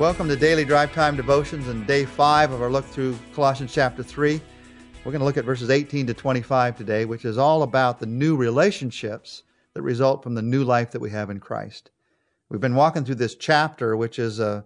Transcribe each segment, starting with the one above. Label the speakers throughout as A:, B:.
A: Welcome to Daily Drive Time Devotions and day five of our look through Colossians chapter 3. We're going to look at verses 18 to 25 today, which is all about the new relationships that result from the new life that we have in Christ. We've been walking through this chapter, which is a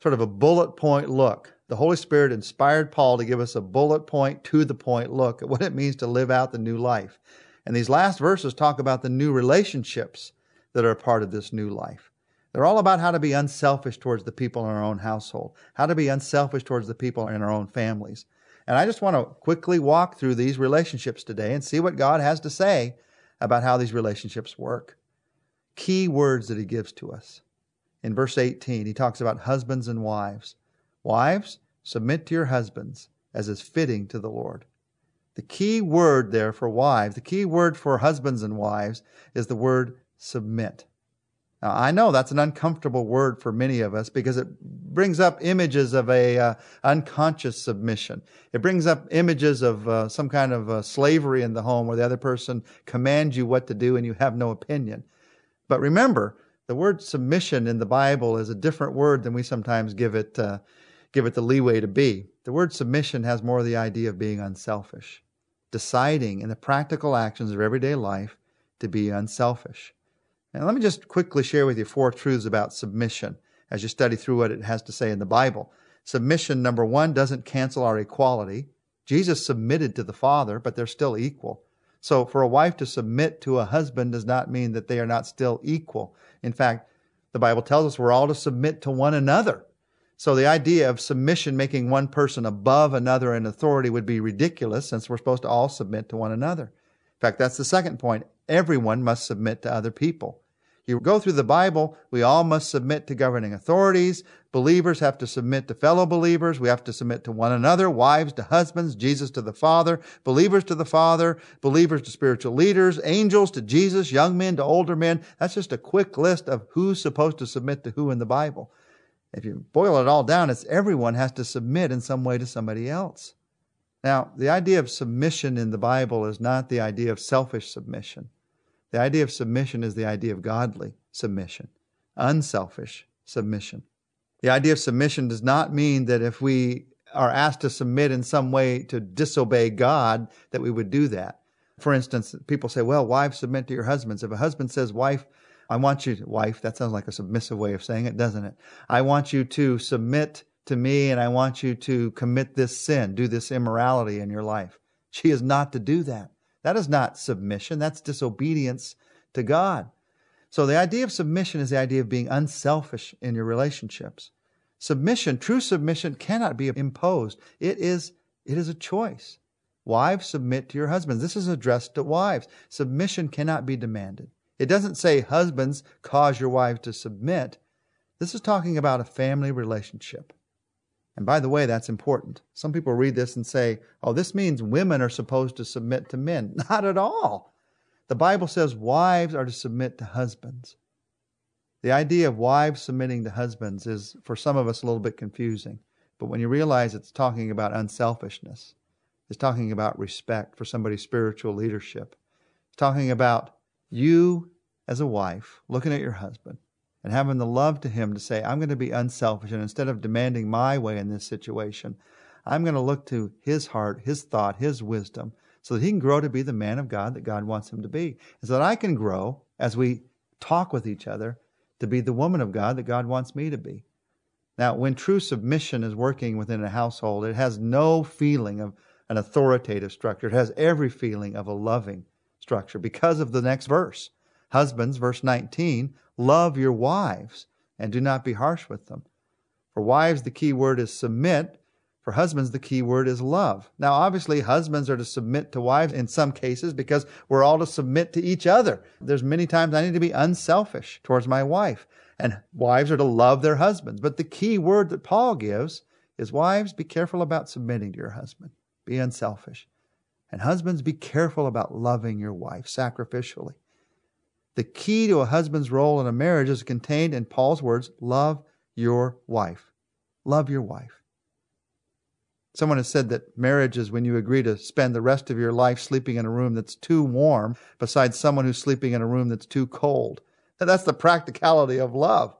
A: sort of a bullet point look. The Holy Spirit inspired Paul to give us a bullet point, to the point look at what it means to live out the new life. And these last verses talk about the new relationships that are part of this new life. They're all about how to be unselfish towards the people in our own household, how to be unselfish towards the people in our own families. And I just want to quickly walk through these relationships today and see what God has to say about how these relationships work. Key words that He gives to us. In verse 18, He talks about husbands and wives. Wives, submit to your husbands as is fitting to the Lord. The key word there for wives, the key word for husbands and wives is the word submit. Now, I know that's an uncomfortable word for many of us because it brings up images of a uh, unconscious submission. It brings up images of uh, some kind of uh, slavery in the home where the other person commands you what to do and you have no opinion. But remember, the word submission in the Bible is a different word than we sometimes give it uh, give it the leeway to be. The word submission has more the idea of being unselfish, deciding in the practical actions of everyday life to be unselfish. And let me just quickly share with you four truths about submission as you study through what it has to say in the Bible. Submission, number one, doesn't cancel our equality. Jesus submitted to the Father, but they're still equal. So for a wife to submit to a husband does not mean that they are not still equal. In fact, the Bible tells us we're all to submit to one another. So the idea of submission making one person above another in authority would be ridiculous since we're supposed to all submit to one another. In fact, that's the second point. Everyone must submit to other people. You go through the Bible, we all must submit to governing authorities. Believers have to submit to fellow believers. We have to submit to one another, wives to husbands, Jesus to the Father, believers to the Father, believers to spiritual leaders, angels to Jesus, young men to older men. That's just a quick list of who's supposed to submit to who in the Bible. If you boil it all down, it's everyone has to submit in some way to somebody else. Now, the idea of submission in the Bible is not the idea of selfish submission. The idea of submission is the idea of godly submission, unselfish submission. The idea of submission does not mean that if we are asked to submit in some way to disobey God, that we would do that. For instance, people say, well, wives submit to your husbands. If a husband says, wife, I want you to, wife, that sounds like a submissive way of saying it, doesn't it? I want you to submit to me and I want you to commit this sin, do this immorality in your life. She is not to do that. That is not submission, that's disobedience to God. So the idea of submission is the idea of being unselfish in your relationships. Submission, true submission cannot be imposed. It is it is a choice. Wives submit to your husbands. This is addressed to wives. Submission cannot be demanded. It doesn't say husbands cause your wives to submit. This is talking about a family relationship. And by the way, that's important. Some people read this and say, oh, this means women are supposed to submit to men. Not at all. The Bible says wives are to submit to husbands. The idea of wives submitting to husbands is, for some of us, a little bit confusing. But when you realize it's talking about unselfishness, it's talking about respect for somebody's spiritual leadership, it's talking about you as a wife looking at your husband and having the love to him to say, I'm going to be unselfish. And instead of demanding my way in this situation, I'm going to look to his heart, his thought, his wisdom, so that he can grow to be the man of God that God wants him to be. And so that I can grow as we talk with each other to be the woman of God that God wants me to be. Now, when true submission is working within a household, it has no feeling of an authoritative structure. It has every feeling of a loving structure because of the next verse. Husbands, verse 19, love your wives and do not be harsh with them. For wives, the key word is submit. For husbands, the key word is love. Now, obviously, husbands are to submit to wives in some cases because we're all to submit to each other. There's many times I need to be unselfish towards my wife, and wives are to love their husbands. But the key word that Paul gives is wives, be careful about submitting to your husband. Be unselfish. And husbands, be careful about loving your wife sacrificially. The key to a husband's role in a marriage is contained in Paul's words love your wife. Love your wife. Someone has said that marriage is when you agree to spend the rest of your life sleeping in a room that's too warm beside someone who's sleeping in a room that's too cold. And that's the practicality of love.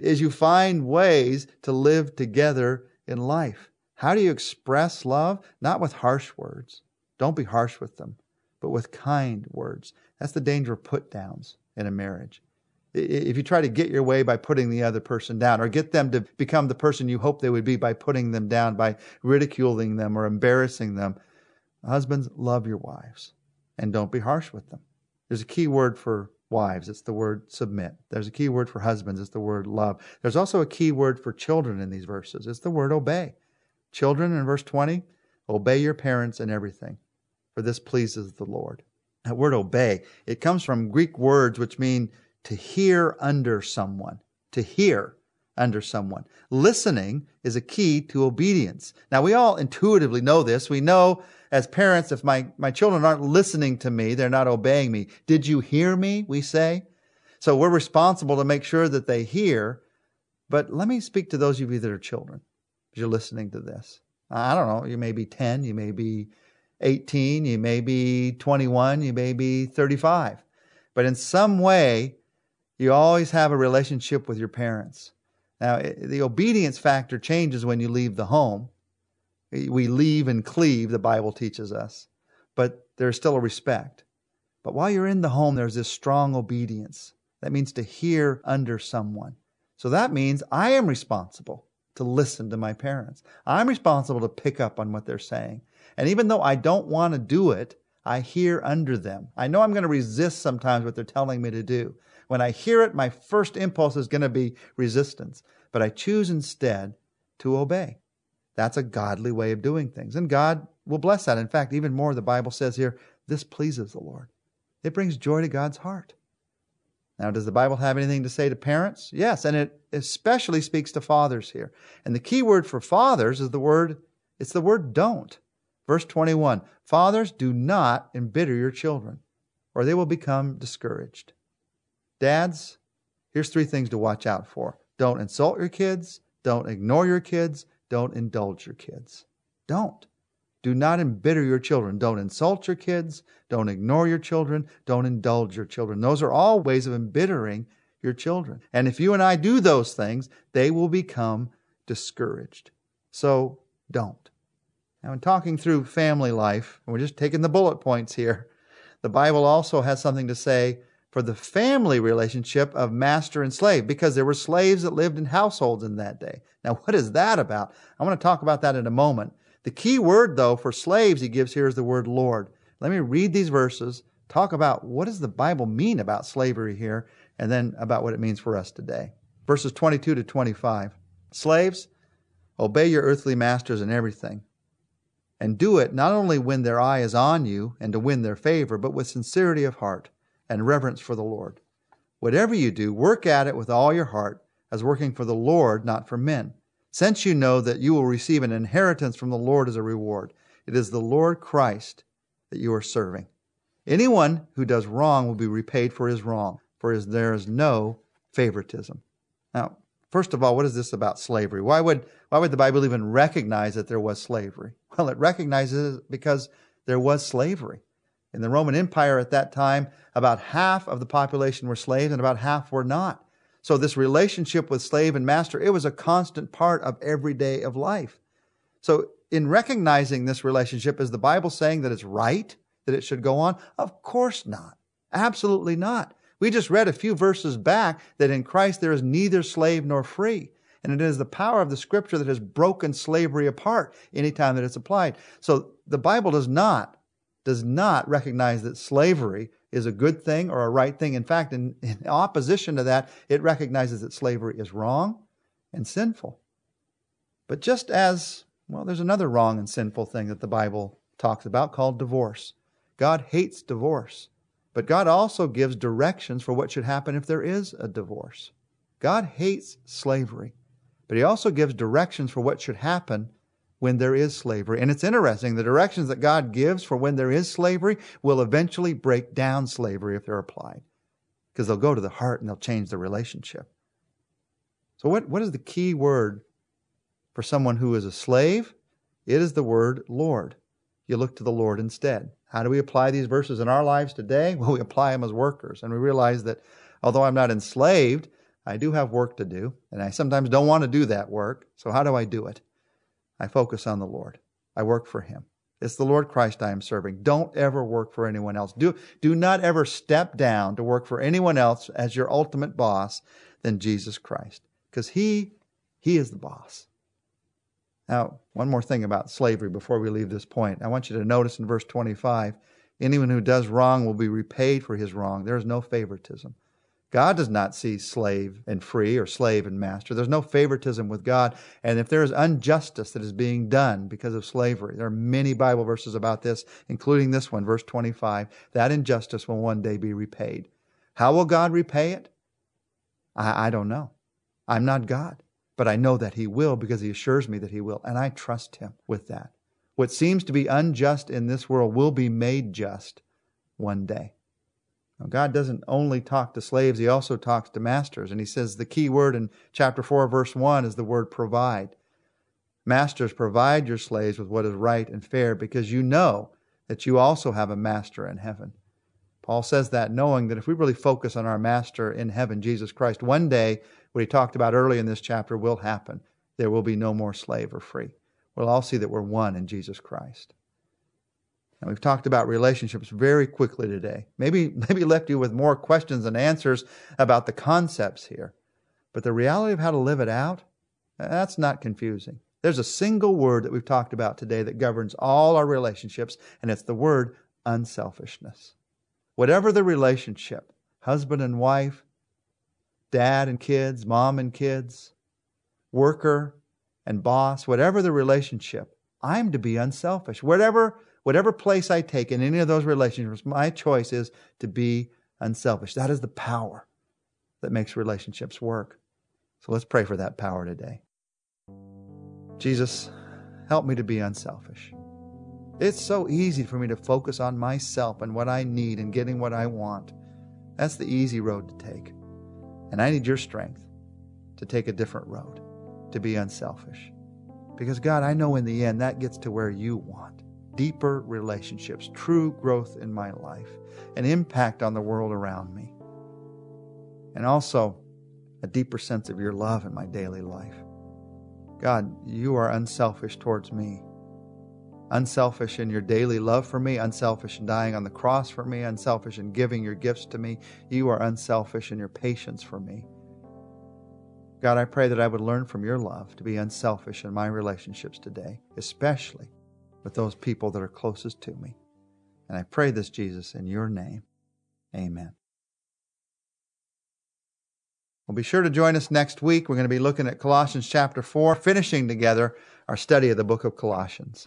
A: is you find ways to live together in life. How do you express love? Not with harsh words. Don't be harsh with them, but with kind words. That's the danger of put downs in a marriage. If you try to get your way by putting the other person down or get them to become the person you hope they would be by putting them down, by ridiculing them or embarrassing them, husbands, love your wives and don't be harsh with them. There's a key word for wives, it's the word submit. There's a key word for husbands, it's the word love. There's also a key word for children in these verses, it's the word obey. Children in verse 20, obey your parents in everything, for this pleases the Lord. That word obey, it comes from Greek words which mean to hear under someone, to hear under someone. Listening is a key to obedience. Now, we all intuitively know this. We know as parents, if my, my children aren't listening to me, they're not obeying me. Did you hear me? We say. So we're responsible to make sure that they hear. But let me speak to those of you that are children you're listening to this. I don't know. You may be 10, you may be 18, you may be 21, you may be 35. But in some way, you always have a relationship with your parents. Now, the obedience factor changes when you leave the home. We leave and cleave, the Bible teaches us, but there's still a respect. But while you're in the home, there's this strong obedience. That means to hear under someone. So that means I am responsible to listen to my parents. I'm responsible to pick up on what they're saying. And even though I don't want to do it, I hear under them. I know I'm going to resist sometimes what they're telling me to do. When I hear it, my first impulse is going to be resistance, but I choose instead to obey. That's a godly way of doing things. And God will bless that. In fact, even more, the Bible says here, this pleases the Lord. It brings joy to God's heart. Now, does the Bible have anything to say to parents? Yes, and it especially speaks to fathers here. And the key word for fathers is the word, it's the word don't. Verse 21 Fathers, do not embitter your children, or they will become discouraged. Dads, here's three things to watch out for don't insult your kids, don't ignore your kids, don't indulge your kids. Don't. Do not embitter your children. Don't insult your kids. Don't ignore your children. Don't indulge your children. Those are all ways of embittering your children. And if you and I do those things, they will become discouraged. So don't. Now, in talking through family life, and we're just taking the bullet points here, the Bible also has something to say for the family relationship of master and slave because there were slaves that lived in households in that day. Now, what is that about? I want to talk about that in a moment. The key word, though, for slaves he gives here is the word Lord. Let me read these verses, talk about what does the Bible mean about slavery here, and then about what it means for us today. Verses 22 to 25. Slaves, obey your earthly masters in everything and do it not only when their eye is on you and to win their favor, but with sincerity of heart and reverence for the Lord. Whatever you do, work at it with all your heart, as working for the Lord, not for men, since you know that you will receive an inheritance from the Lord as a reward. It is the Lord Christ that you are serving. Anyone who does wrong will be repaid for his wrong, for there is no favoritism. Now, first of all, what is this about slavery? Why would, why would the Bible even recognize that there was slavery? Well, it recognizes it because there was slavery. In the Roman Empire at that time, about half of the population were slaves and about half were not. So this relationship with slave and master, it was a constant part of every day of life. So in recognizing this relationship, is the Bible saying that it's right that it should go on? Of course not. Absolutely not. We just read a few verses back that in Christ there is neither slave nor free. And it is the power of the scripture that has broken slavery apart anytime that it's applied. So the Bible does not, does not recognize that slavery is a good thing or a right thing. In fact, in, in opposition to that, it recognizes that slavery is wrong and sinful. But just as, well, there's another wrong and sinful thing that the Bible talks about called divorce. God hates divorce, but God also gives directions for what should happen if there is a divorce. God hates slavery. But he also gives directions for what should happen when there is slavery. And it's interesting, the directions that God gives for when there is slavery will eventually break down slavery if they're applied, because they'll go to the heart and they'll change the relationship. So, what, what is the key word for someone who is a slave? It is the word Lord. You look to the Lord instead. How do we apply these verses in our lives today? Well, we apply them as workers, and we realize that although I'm not enslaved, I do have work to do, and I sometimes don't want to do that work. So, how do I do it? I focus on the Lord. I work for Him. It's the Lord Christ I am serving. Don't ever work for anyone else. Do, do not ever step down to work for anyone else as your ultimate boss than Jesus Christ, because He, He is the boss. Now, one more thing about slavery before we leave this point. I want you to notice in verse 25 anyone who does wrong will be repaid for his wrong. There is no favoritism. God does not see slave and free or slave and master. There's no favoritism with God. And if there is injustice that is being done because of slavery, there are many Bible verses about this, including this one, verse 25. That injustice will one day be repaid. How will God repay it? I, I don't know. I'm not God, but I know that He will because He assures me that He will, and I trust Him with that. What seems to be unjust in this world will be made just one day. Now, God doesn't only talk to slaves, He also talks to masters. And He says the key word in chapter 4, verse 1 is the word provide. Masters, provide your slaves with what is right and fair because you know that you also have a master in heaven. Paul says that knowing that if we really focus on our master in heaven, Jesus Christ, one day, what he talked about early in this chapter will happen. There will be no more slave or free. We'll all see that we're one in Jesus Christ. And we've talked about relationships very quickly today. Maybe, maybe left you with more questions than answers about the concepts here. But the reality of how to live it out, uh, that's not confusing. There's a single word that we've talked about today that governs all our relationships, and it's the word unselfishness. Whatever the relationship, husband and wife, dad and kids, mom and kids, worker and boss, whatever the relationship, I'm to be unselfish. Whatever whatever place I take in any of those relationships, my choice is to be unselfish. That is the power that makes relationships work. So let's pray for that power today. Jesus, help me to be unselfish. It's so easy for me to focus on myself and what I need and getting what I want. That's the easy road to take. And I need your strength to take a different road, to be unselfish. Because, God, I know in the end that gets to where you want deeper relationships, true growth in my life, an impact on the world around me, and also a deeper sense of your love in my daily life. God, you are unselfish towards me. Unselfish in your daily love for me, unselfish in dying on the cross for me, unselfish in giving your gifts to me. You are unselfish in your patience for me. God, I pray that I would learn from your love to be unselfish in my relationships today, especially with those people that are closest to me. And I pray this, Jesus, in your name. Amen. Well, be sure to join us next week. We're going to be looking at Colossians chapter 4, finishing together our study of the book of Colossians.